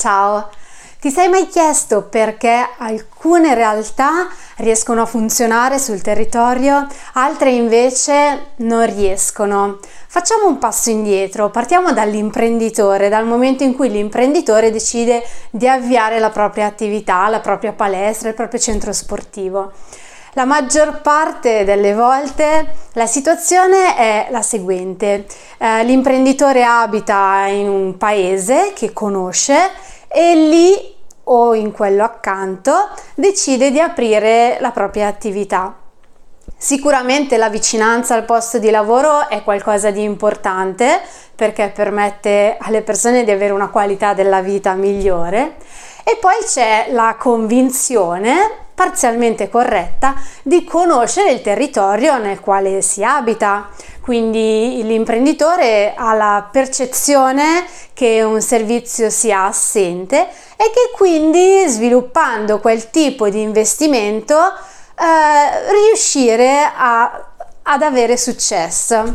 Ciao! Ti sei mai chiesto perché alcune realtà riescono a funzionare sul territorio, altre invece non riescono? Facciamo un passo indietro, partiamo dall'imprenditore, dal momento in cui l'imprenditore decide di avviare la propria attività, la propria palestra, il proprio centro sportivo. La maggior parte delle volte la situazione è la seguente. Eh, l'imprenditore abita in un paese che conosce e lì o in quello accanto decide di aprire la propria attività. Sicuramente la vicinanza al posto di lavoro è qualcosa di importante perché permette alle persone di avere una qualità della vita migliore e poi c'è la convinzione parzialmente corretta di conoscere il territorio nel quale si abita. Quindi l'imprenditore ha la percezione che un servizio sia assente e che quindi sviluppando quel tipo di investimento eh, riuscire a, ad avere successo.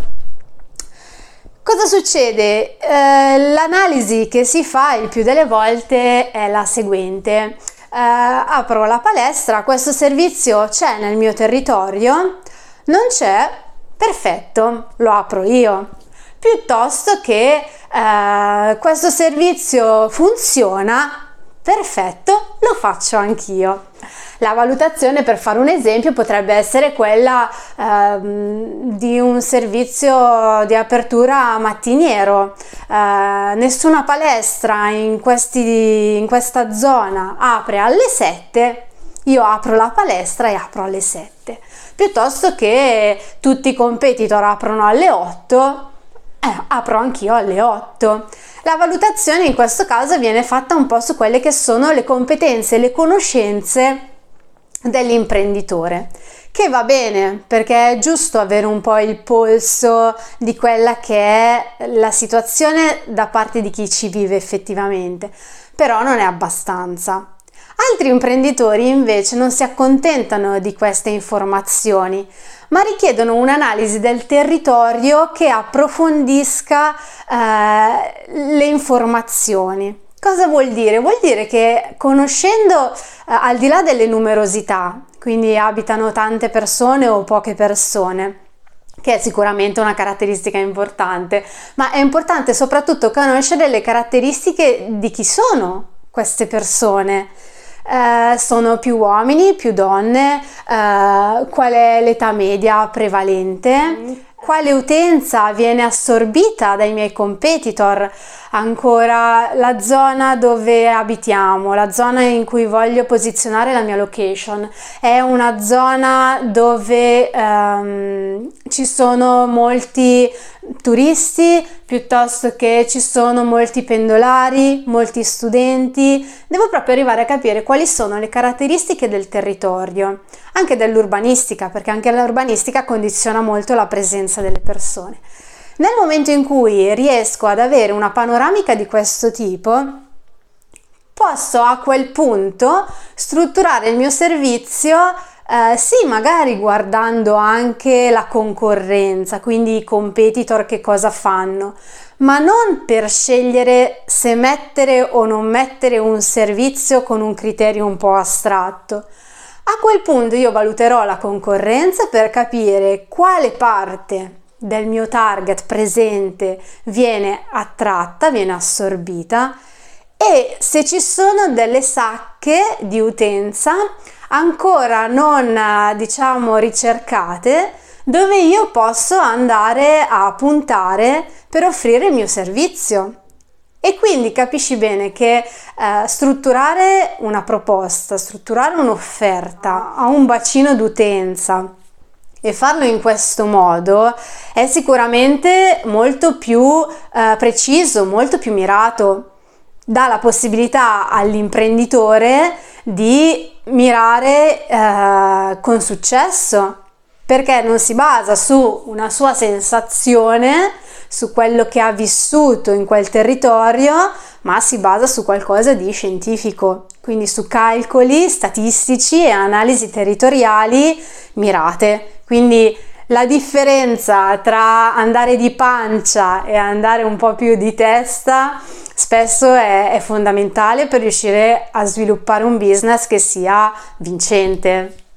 Cosa succede? Eh, l'analisi che si fa il più delle volte è la seguente apro la palestra, questo servizio c'è nel mio territorio, non c'è, perfetto, lo apro io. Piuttosto che eh, questo servizio funziona, perfetto, lo faccio anch'io. La valutazione, per fare un esempio, potrebbe essere quella ehm, di un servizio di apertura mattiniero. Eh, nessuna palestra in, questi, in questa zona apre alle 7, io apro la palestra e apro alle 7. Piuttosto che tutti i competitor aprono alle 8, eh, apro anch'io alle 8. La valutazione in questo caso viene fatta un po' su quelle che sono le competenze, le conoscenze dell'imprenditore che va bene perché è giusto avere un po' il polso di quella che è la situazione da parte di chi ci vive effettivamente, però non è abbastanza. Altri imprenditori invece non si accontentano di queste informazioni, ma richiedono un'analisi del territorio che approfondisca eh, le informazioni. Cosa vuol dire? Vuol dire che conoscendo eh, al di là delle numerosità, quindi abitano tante persone o poche persone, che è sicuramente una caratteristica importante, ma è importante soprattutto conoscere le caratteristiche di chi sono queste persone. Eh, sono più uomini, più donne, eh, qual è l'età media prevalente, mm. quale utenza viene assorbita dai miei competitor, ancora la zona dove abitiamo, la zona in cui voglio posizionare la mia location. È una zona dove um, ci sono molti turisti piuttosto che ci sono molti pendolari, molti studenti. Devo proprio arrivare a capire quali sono le caratteristiche del territorio, anche dell'urbanistica, perché anche l'urbanistica condiziona molto la presenza delle persone. Nel momento in cui riesco ad avere una panoramica di questo tipo, posso a quel punto strutturare il mio servizio eh, sì, magari guardando anche la concorrenza, quindi i competitor che cosa fanno, ma non per scegliere se mettere o non mettere un servizio con un criterio un po' astratto. A quel punto io valuterò la concorrenza per capire quale parte del mio target presente viene attratta, viene assorbita e se ci sono delle sacche di utenza ancora non diciamo ricercate dove io posso andare a puntare per offrire il mio servizio. E quindi capisci bene che eh, strutturare una proposta, strutturare un'offerta a un bacino d'utenza e farlo in questo modo è sicuramente molto più eh, preciso, molto più mirato. Dà la possibilità all'imprenditore di mirare eh, con successo perché non si basa su una sua sensazione, su quello che ha vissuto in quel territorio, ma si basa su qualcosa di scientifico, quindi su calcoli statistici e analisi territoriali mirate. Quindi la differenza tra andare di pancia e andare un po' più di testa spesso è, è fondamentale per riuscire a sviluppare un business che sia vincente.